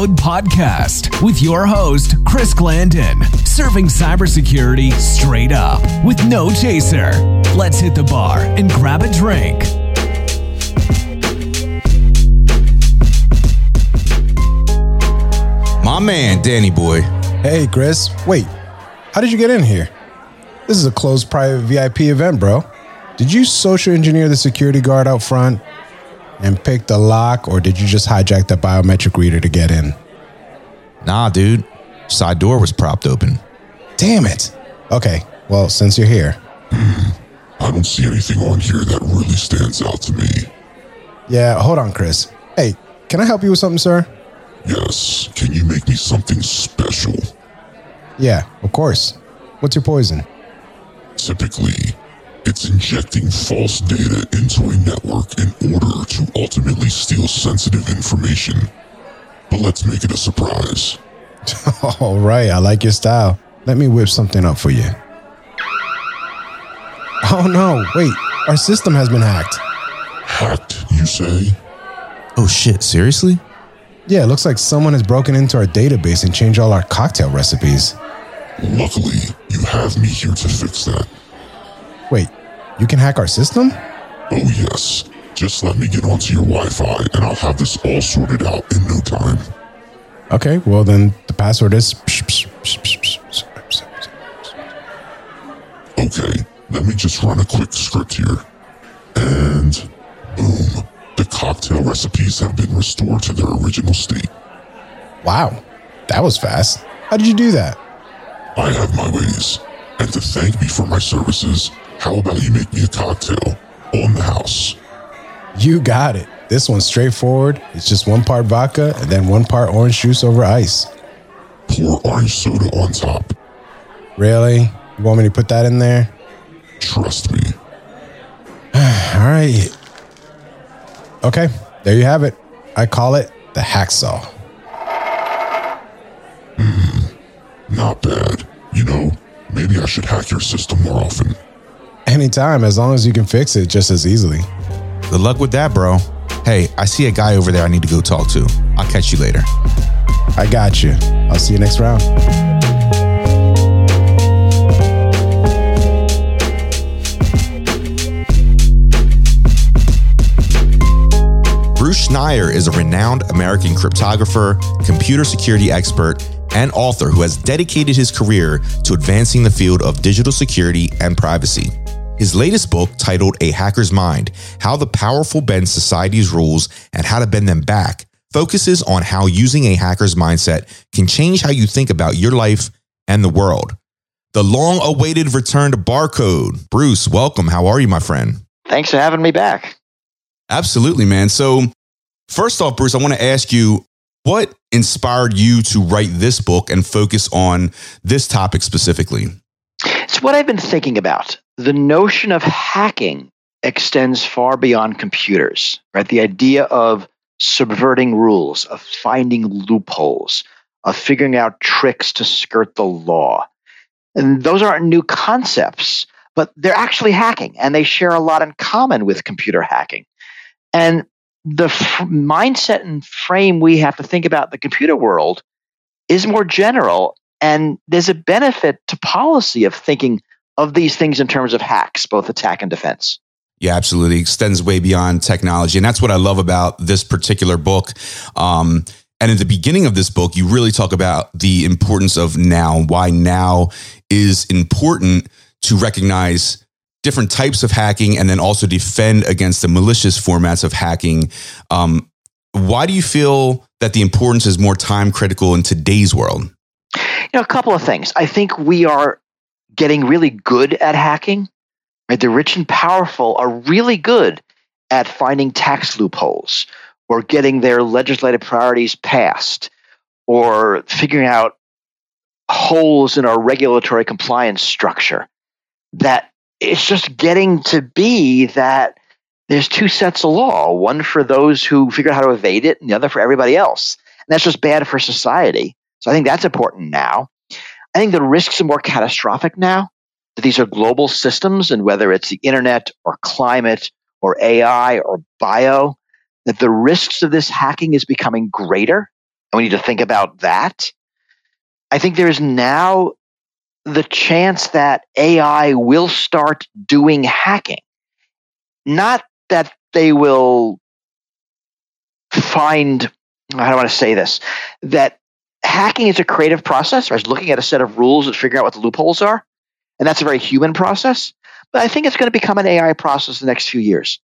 listening to the Barcode Podcast with your host, Chris Glanden, serving cybersecurity straight up with no chaser. Let's hit the bar and grab a drink. My man, Danny Boy. Hey, Chris. Wait, how did you get in here? This is a closed private VIP event, bro. Did you social engineer the security guard out front and pick the lock, or did you just hijack the biometric reader to get in? Nah, dude. Side door was propped open. Damn it. Okay, well, since you're here. Hmm. I don't see anything on here that really stands out to me. Yeah, hold on, Chris. Hey, can I help you with something, sir? Yes, can you make me something special? Yeah, of course. What's your poison? Typically, it's injecting false data into a network in order to ultimately steal sensitive information. But let's make it a surprise. All right, I like your style. Let me whip something up for you. Oh no, wait, our system has been hacked. Hacked, you say? Oh shit, seriously? Yeah, it looks like someone has broken into our database and changed all our cocktail recipes. Luckily, you have me here to fix that. Wait, you can hack our system? Oh, yes. Just let me get onto your Wi Fi and I'll have this all sorted out in no time. Okay, well then the password is. Okay, let me just run a quick script here. And boom, the cocktail recipes have been restored to their original state. Wow, that was fast. How did you do that? I have my ways. And to thank me for my services, how about you make me a cocktail on the house? You got it. This one's straightforward. It's just one part vodka and then one part orange juice over ice. Pour orange soda on top. Really? You want me to put that in there? Trust me. All right. Okay, there you have it. I call it the hacksaw. Hmm. Not bad. You know, maybe I should hack your system more often. Anytime, as long as you can fix it just as easily. Good luck with that, bro. Hey, I see a guy over there I need to go talk to. I'll catch you later. I got you. I'll see you next round. Bruce Schneier is a renowned American cryptographer, computer security expert, and author who has dedicated his career to advancing the field of digital security and privacy. His latest book, titled A Hacker's Mind How the Powerful Bend Society's Rules and How to Bend Them Back, focuses on how using a hacker's mindset can change how you think about your life and the world. The long awaited return to Barcode. Bruce, welcome. How are you, my friend? Thanks for having me back. Absolutely, man. So, first off, Bruce, I want to ask you what inspired you to write this book and focus on this topic specifically? It's what I've been thinking about. The notion of hacking extends far beyond computers, right? The idea of subverting rules, of finding loopholes, of figuring out tricks to skirt the law. And those aren't new concepts, but they're actually hacking and they share a lot in common with computer hacking. And the f- mindset and frame we have to think about the computer world is more general. And there's a benefit to policy of thinking of these things in terms of hacks, both attack and defense. Yeah, absolutely. Extends way beyond technology. And that's what I love about this particular book. Um, and at the beginning of this book, you really talk about the importance of now, why now is important to recognize different types of hacking and then also defend against the malicious formats of hacking. Um, why do you feel that the importance is more time critical in today's world? You know, a couple of things. I think we are getting really good at hacking. Right? The rich and powerful are really good at finding tax loopholes or getting their legislative priorities passed or figuring out holes in our regulatory compliance structure that it's just getting to be that there's two sets of law one for those who figure out how to evade it and the other for everybody else and that's just bad for society so i think that's important now i think the risks are more catastrophic now that these are global systems and whether it's the internet or climate or ai or bio that the risks of this hacking is becoming greater, and we need to think about that. I think there is now the chance that AI will start doing hacking. Not that they will find, I don't want to say this, that hacking is a creative process, or is looking at a set of rules and figuring out what the loopholes are. And that's a very human process. But I think it's going to become an AI process in the next few years.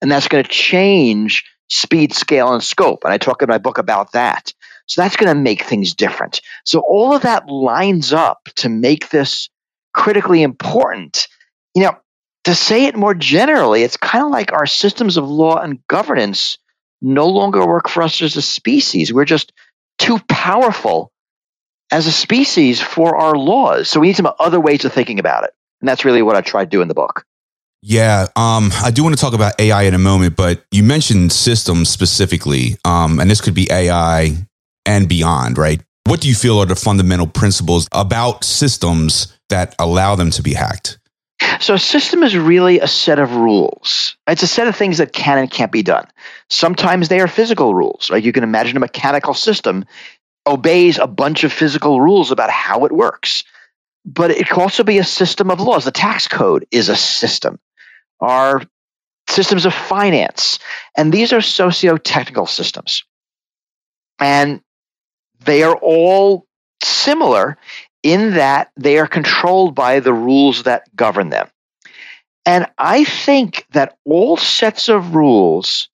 And that's going to change speed, scale, and scope. And I talk in my book about that. So that's going to make things different. So all of that lines up to make this critically important. You know, to say it more generally, it's kind of like our systems of law and governance no longer work for us as a species. We're just too powerful as a species for our laws. So we need some other ways of thinking about it. And that's really what I try to do in the book. Yeah, um, I do want to talk about AI in a moment, but you mentioned systems specifically, um, and this could be AI and beyond, right? What do you feel are the fundamental principles about systems that allow them to be hacked? So, a system is really a set of rules. It's a set of things that can and can't be done. Sometimes they are physical rules. Right? You can imagine a mechanical system obeys a bunch of physical rules about how it works. But it can also be a system of laws. The tax code is a system. Our systems of finance, and these are socio-technical systems. And they are all similar in that they are controlled by the rules that govern them. And I think that all sets of rules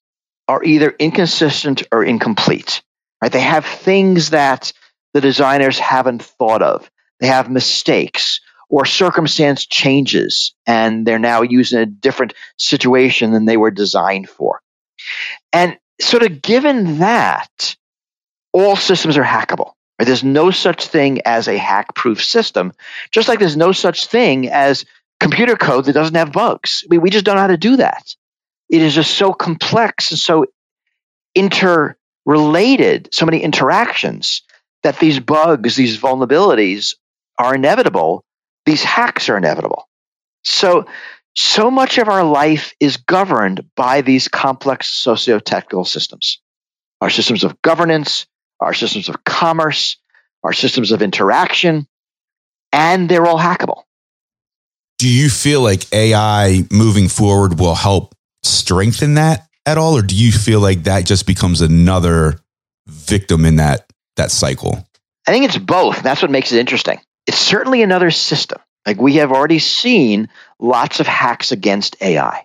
are either inconsistent or incomplete. Right? They have things that the designers haven't thought of. They have mistakes or circumstance changes and they're now used in a different situation than they were designed for. And sort of given that, all systems are hackable. There's no such thing as a hack proof system, just like there's no such thing as computer code that doesn't have bugs. We, we just don't know how to do that. It is just so complex and so interrelated, so many interactions that these bugs, these vulnerabilities are inevitable. These hacks are inevitable. So, so much of our life is governed by these complex socio-technical systems. Our systems of governance, our systems of commerce, our systems of interaction, and they're all hackable. Do you feel like AI moving forward will help strengthen that at all, or do you feel like that just becomes another victim in that that cycle? I think it's both. That's what makes it interesting. It's certainly another system. Like we have already seen lots of hacks against AI.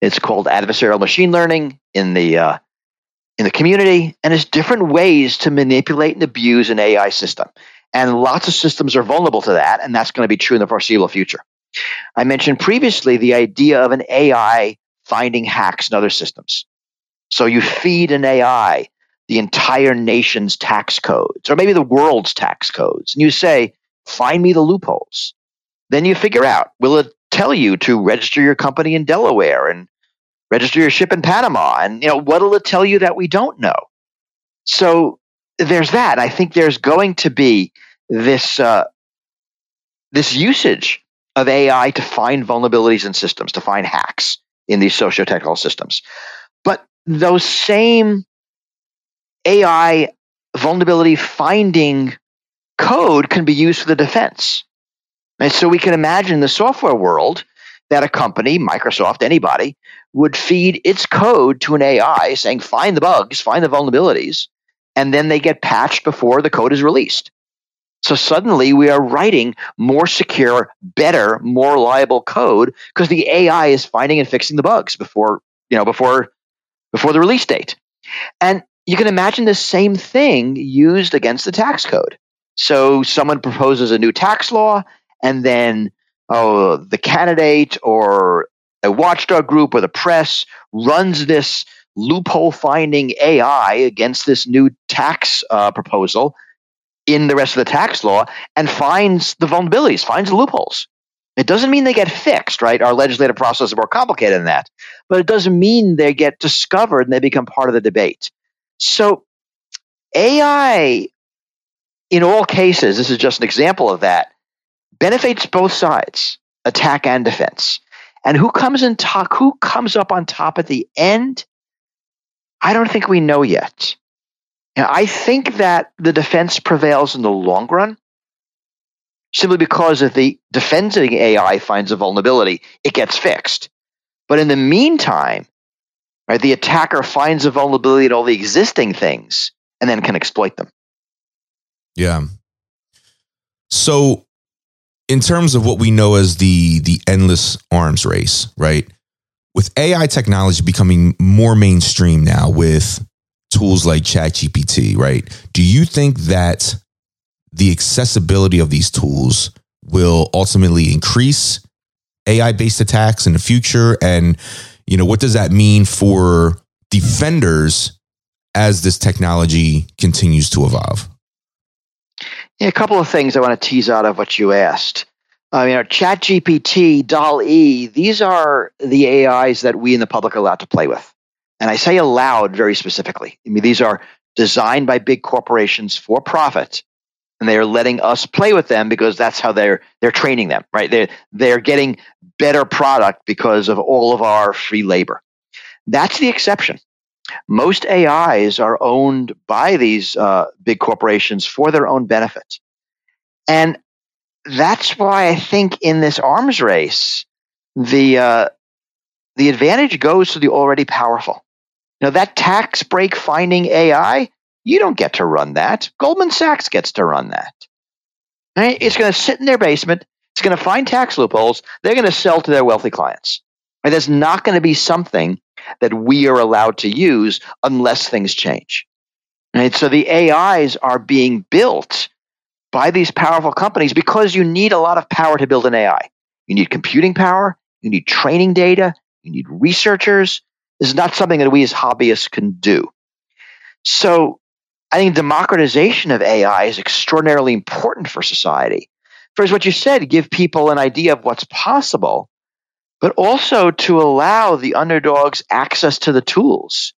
It's called adversarial machine learning in the uh, in the community, and there's different ways to manipulate and abuse an AI system. And lots of systems are vulnerable to that, and that's going to be true in the foreseeable future. I mentioned previously the idea of an AI finding hacks in other systems. So you feed an AI the entire nation's tax codes, or maybe the world's tax codes, and you say, find me the loopholes. Then you figure out, will it tell you to register your company in Delaware and register your ship in Panama, and you know what'll it tell you that we don't know? So there's that. I think there's going to be this uh, this usage of AI to find vulnerabilities in systems, to find hacks in these socio-technical systems. But those same AI vulnerability finding code can be used for the defense. And so we can imagine the software world that a company, Microsoft, anybody, would feed its code to an AI saying, find the bugs, find the vulnerabilities, and then they get patched before the code is released. So suddenly we are writing more secure, better, more reliable code because the AI is finding and fixing the bugs before, you know, before before the release date. And you can imagine the same thing used against the tax code. So someone proposes a new tax law and then oh, the candidate or a watchdog group or the press runs this loophole finding AI against this new tax uh, proposal in the rest of the tax law and finds the vulnerabilities, finds the loopholes. It doesn't mean they get fixed, right? Our legislative process is more complicated than that, but it doesn't mean they get discovered and they become part of the debate. So, AI, in all cases, this is just an example of that, benefits both sides, attack and defense. And who comes in top, who comes up on top at the end? I don't think we know yet. I think that the defense prevails in the long run simply because if the defending AI finds a vulnerability, it gets fixed. But in the meantime, right, the attacker finds a vulnerability in all the existing things and then can exploit them. Yeah. So, in terms of what we know as the the endless arms race, right? With AI technology becoming more mainstream now, with tools like ChatGPT, right? Do you think that the accessibility of these tools will ultimately increase AI based attacks in the future? And, you know, what does that mean for defenders as this technology continues to evolve? A couple of things I want to tease out of what you asked. I mean, our ChatGPT, DALL-E, these are the AIs that we in the public are allowed to play with. And I say allowed very specifically. I mean, these are designed by big corporations for profit, and they are letting us play with them because that's how they're they're training them, right? They're they're getting better product because of all of our free labor. That's the exception. Most AIs are owned by these uh, big corporations for their own benefit, and that's why I think in this arms race, the uh, the advantage goes to the already powerful. Now, that tax break finding AI, you don't get to run that. Goldman Sachs gets to run that. Right? It's going to sit in their basement. It's going to find tax loopholes. They're going to sell to their wealthy clients. And That's not going to be something that we are allowed to use unless things change. Right? So the AIs are being built by these powerful companies because you need a lot of power to build an AI. You need computing power, you need training data, you need researchers, this is not something that we as hobbyists can do. So I think democratization of AI is extraordinarily important for society. First, what you said, give people an idea of what's possible, but also to allow the underdogs access to the tools.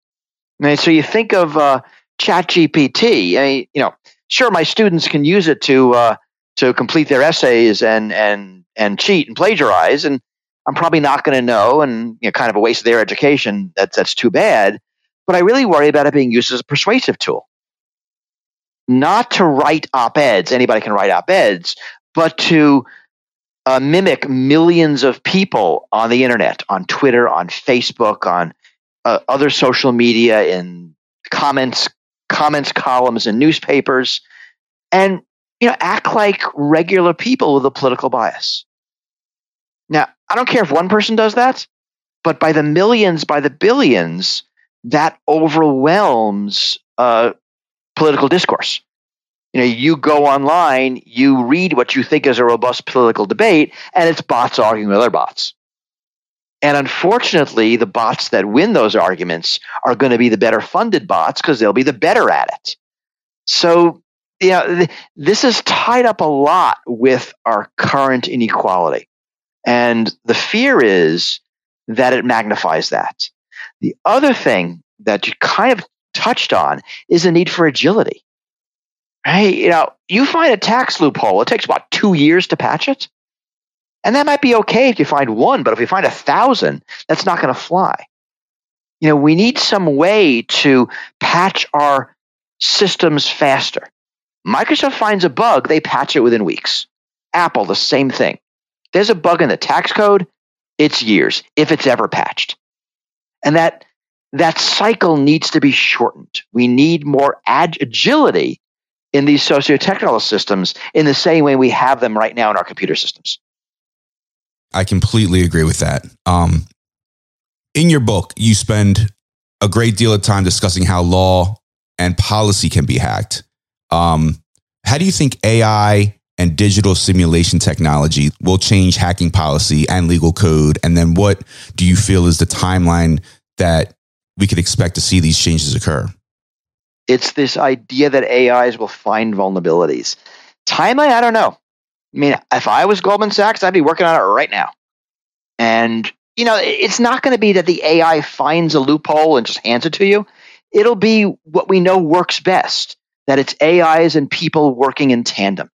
I mean, so you think of uh, ChatGPT. I mean, you know, sure, my students can use it to uh, to complete their essays and and and cheat and plagiarize, and I'm probably not going to know, and you know, kind of a waste of their education. That's that's too bad. But I really worry about it being used as a persuasive tool, not to write op eds. Anybody can write op eds, but to uh, mimic millions of people on the internet, on Twitter, on Facebook, on uh, other social media, in comments, comments columns in newspapers, and you know, act like regular people with a political bias. Now, I don't care if one person does that, but by the millions, by the billions, that overwhelms uh, political discourse. You know, you go online, you read what you think is a robust political debate, and it's bots arguing with other bots. And unfortunately, the bots that win those arguments are going to be the better funded bots because they'll be the better at it. So, you know, th- this is tied up a lot with our current inequality. And the fear is that it magnifies that. The other thing that you kind of touched on is the need for agility. Right? You know, you find a tax loophole, it takes about two years to patch it. And that might be okay if you find one, but if you find a thousand, that's not going to fly. You know, we need some way to patch our systems faster. Microsoft finds a bug, they patch it within weeks. Apple, the same thing there's a bug in the tax code, it's years, if it's ever patched. And that that cycle needs to be shortened. We need more ag- agility in these socio-technical systems in the same way we have them right now in our computer systems. I completely agree with that. Um, in your book, you spend a great deal of time discussing how law and policy can be hacked. Um, how do you think AI and digital simulation technology will change hacking policy and legal code? And then what do you feel is the timeline that we could expect to see these changes occur? It's this idea that AIs will find vulnerabilities. Timeline, I don't know. I mean, if I was Goldman Sachs, I'd be working on it right now. And, you know, it's not going to be that the AI finds a loophole and just hands it to you. It'll be what we know works best that it's AIs and people working in tandem.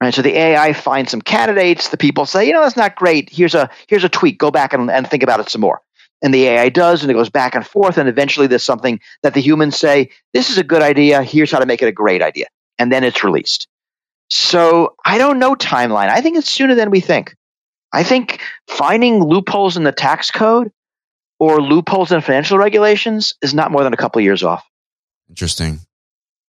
Right. So the AI finds some candidates. The people say, you know, that's not great. Here's a here's a tweak. Go back and, and think about it some more. And the AI does, and it goes back and forth, and eventually there's something that the humans say, "This is a good idea. Here's how to make it a great idea," and then it's released. So I don't know timeline. I think it's sooner than we think. I think finding loopholes in the tax code or loopholes in financial regulations is not more than a couple of years off. Interesting.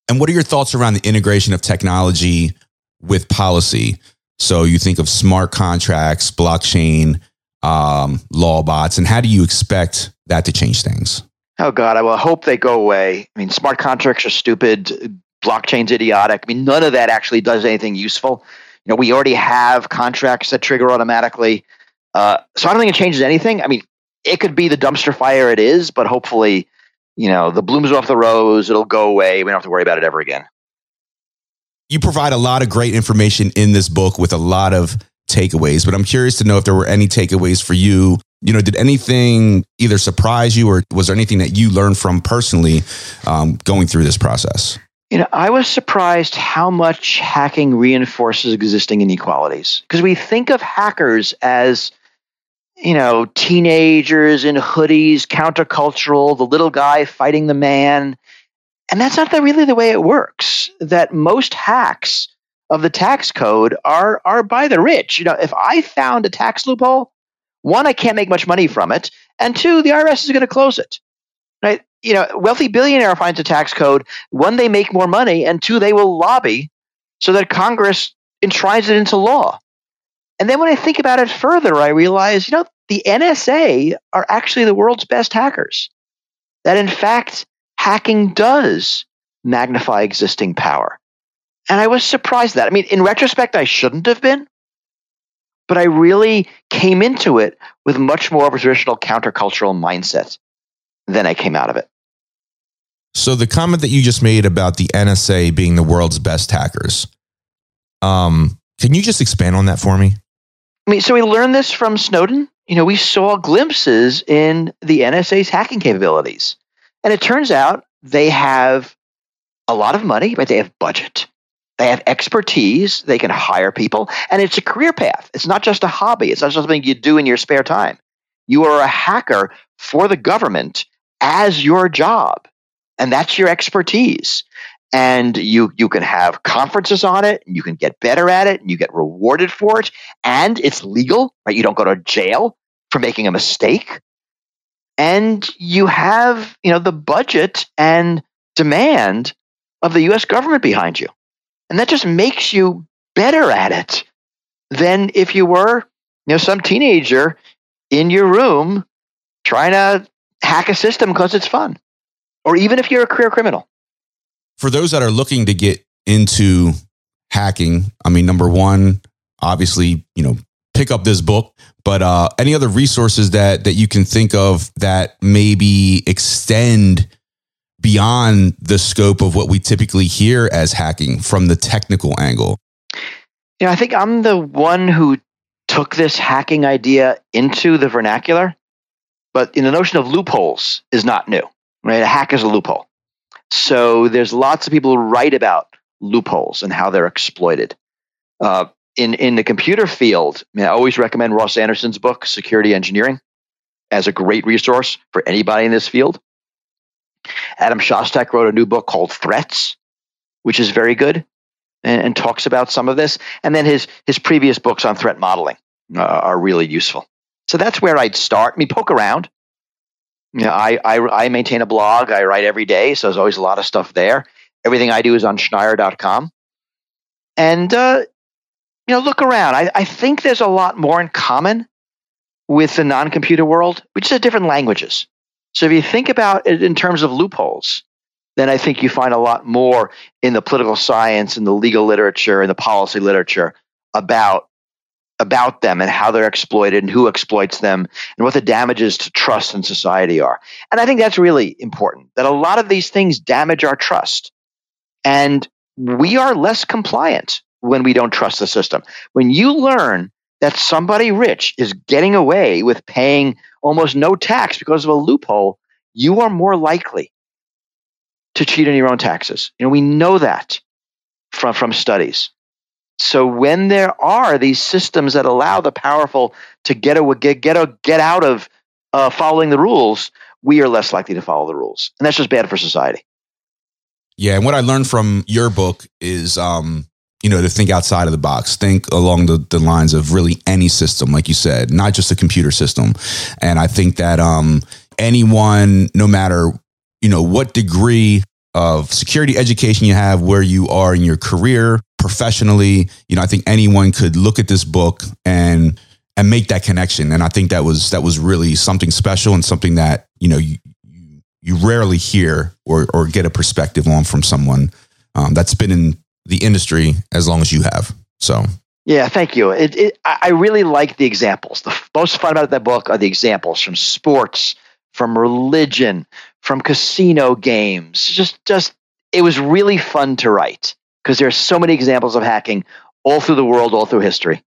And what are your thoughts around the integration of technology with policy? So you think of smart contracts, blockchain, um, law bots, and how do you expect that to change things? Oh God, I will hope they go away. I mean, smart contracts are stupid. Blockchain's idiotic. I mean, none of that actually does anything useful. You know, we already have contracts that trigger automatically. Uh, so I don't think it changes anything. I mean, it could be the dumpster fire it is, but hopefully, you know, the blooms off the rose. It'll go away. We don't have to worry about it ever again. You provide a lot of great information in this book with a lot of takeaways, but I'm curious to know if there were any takeaways for you. You know, did anything either surprise you or was there anything that you learned from personally um, going through this process? You know, I was surprised how much hacking reinforces existing inequalities because we think of hackers as, you know, teenagers in hoodies, countercultural, the little guy fighting the man. And that's not the, really the way it works. That most hacks of the tax code are are by the rich. You know, if I found a tax loophole, one, I can't make much money from it, and two, the IRS is going to close it. Right? You know, wealthy billionaire finds a tax code. One, they make more money, and two, they will lobby so that Congress enshrines it into law. And then when I think about it further, I realize, you know, the NSA are actually the world's best hackers. That in fact, hacking does magnify existing power. And I was surprised that. I mean, in retrospect, I shouldn't have been, but I really came into it with much more of a traditional countercultural mindset than I came out of it. So the comment that you just made about the NSA being the world's best hackers, um, can you just expand on that for me? I mean, so we learned this from Snowden. You know, we saw glimpses in the NSA's hacking capabilities. And it turns out they have a lot of money, but they have budget. They have expertise. They can hire people. And it's a career path. It's not just a hobby. It's not just something you do in your spare time. You are a hacker for the government as your job. And that's your expertise. And you, you can have conferences on it. And you can get better at it. And you get rewarded for it. And it's legal, right? You don't go to jail for making a mistake. And you have, you know, the budget and demand of the US government behind you. And that just makes you better at it than if you were, you know, some teenager in your room trying to hack a system because it's fun. Or even if you're a career criminal. For those that are looking to get into hacking, I mean, number one, obviously, you know, pick up this book, but uh, any other resources that that you can think of that maybe extend beyond the scope of what we typically hear as hacking from the technical angle? You know, I think I'm the one who took this hacking idea into the vernacular, but in the notion of loopholes is not new, right? A hack is a loophole. So there's lots of people who write about loopholes and how they're exploited. Uh, in in the computer field, I, mean, I always recommend Ross Anderson's book, Security Engineering, as a great resource for anybody in this field. Adam Shostack wrote a new book called Threats, which is very good and, and talks about some of this. And then his his previous books on threat modeling uh, are really useful. So that's where I'd start. I mean, poke around. You know, I, I, I maintain a blog. I write every day, so there's always a lot of stuff there. Everything I do is on Schneier.com. And, uh, you know, look around. I, I think there's a lot more in common with the non computer world, which is different languages. So if you think about it in terms of loopholes, then I think you find a lot more in the political science and the legal literature and the policy literature about about them and how they're exploited and who exploits them and what the damages to trust in society are. And I think that's really important that a lot of these things damage our trust. And we are less compliant when we don't trust the system. When you learn that somebody rich is getting away with paying almost no tax because of a loophole, you are more likely to cheat on your own taxes. You know, we know that from, from studies. So when there are these systems that allow the powerful to get a, get, get, a, get out of uh, following the rules, we are less likely to follow the rules, and that's just bad for society. Yeah, and what I learned from your book is, um, you know, to think outside of the box, think along the, the lines of really any system, like you said, not just a computer system. And I think that um, anyone, no matter you know what degree of security education you have, where you are in your career professionally, you know, I think anyone could look at this book and and make that connection. And I think that was that was really something special and something that you know you you rarely hear or or get a perspective on from someone um, that's been in the industry as long as you have. So yeah, thank you. It, it, I really like the examples. The most fun about that book are the examples from sports, from religion, from casino games. Just, just it was really fun to write because there are so many examples of hacking all through the world, all through history.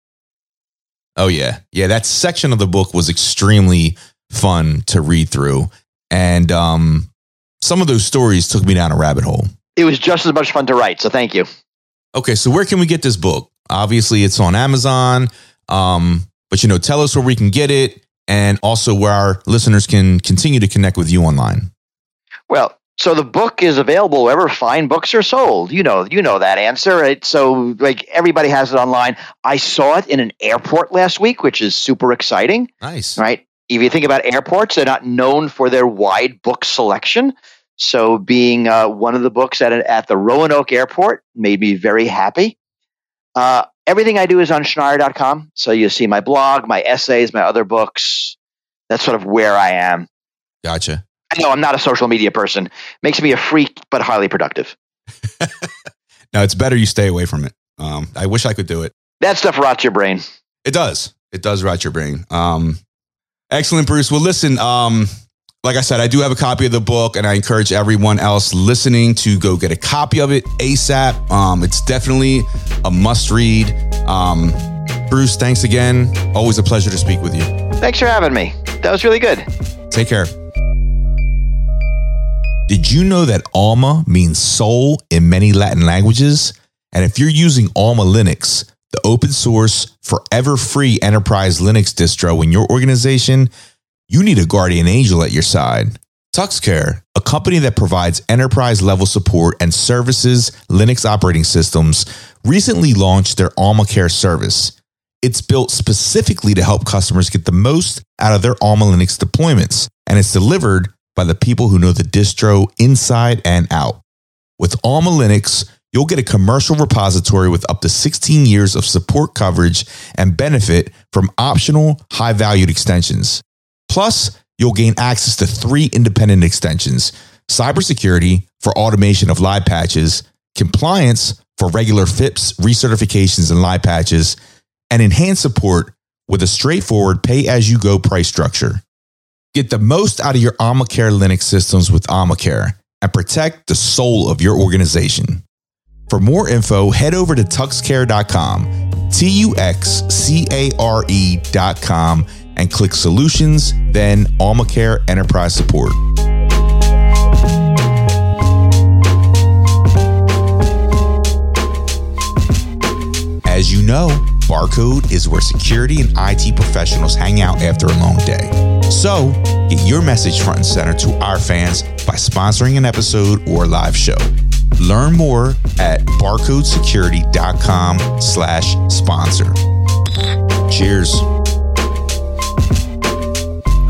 Oh yeah, yeah. That section of the book was extremely fun to read through, and um, some of those stories took me down a rabbit hole. It was just as much fun to write. So thank you. Okay, so where can we get this book? Obviously, it's on Amazon. Um, but you know, tell us where we can get it, and also where our listeners can continue to connect with you online. Well, so the book is available wherever fine books are sold. You know, you know that answer, right? So like everybody has it online. I saw it in an airport last week, which is super exciting. Nice. Right? If you think about airports, they're not known for their wide book selection. So being uh, one of the books at at the Roanoke Airport made me very happy. Uh, everything I do is on Schneier.com. So you see my blog, my essays, my other books. That's sort of where I am. Gotcha. I know I'm not a social media person. Makes me a freak, but highly productive. now it's better you stay away from it. Um, I wish I could do it. That stuff rots your brain. It does. It does rot your brain. Um, excellent, Bruce. Well, listen. Um, like I said, I do have a copy of the book, and I encourage everyone else listening to go get a copy of it ASAP. Um, it's definitely a must read. Um, Bruce, thanks again. Always a pleasure to speak with you. Thanks for having me. That was really good. Take care. Did you know that Alma means soul in many Latin languages? And if you're using Alma Linux, the open source, forever free enterprise Linux distro in your organization, you need a guardian angel at your side. TuxCare, a company that provides enterprise level support and services Linux operating systems, recently launched their Alma Care service. It's built specifically to help customers get the most out of their Alma Linux deployments, and it's delivered by the people who know the distro inside and out. With Alma Linux, you'll get a commercial repository with up to 16 years of support coverage and benefit from optional high valued extensions. Plus, you'll gain access to three independent extensions cybersecurity for automation of live patches, compliance for regular FIPS recertifications and live patches, and enhanced support with a straightforward pay as you go price structure. Get the most out of your Almacare Linux systems with Almacare and protect the soul of your organization. For more info, head over to tuxcare.com, T U X C A R E.com, and click Solutions, then Almacare Enterprise Support. As you know, Barcode is where security and IT professionals hang out after a long day. So, get your message front and center to our fans by sponsoring an episode or live show. Learn more at barcodesecurity.com slash sponsor. Cheers.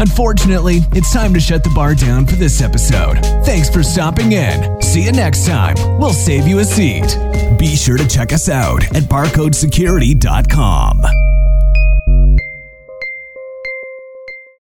Unfortunately, it's time to shut the bar down for this episode. Thanks for stopping in. See you next time. We'll save you a seat. Be sure to check us out at barcodesecurity.com.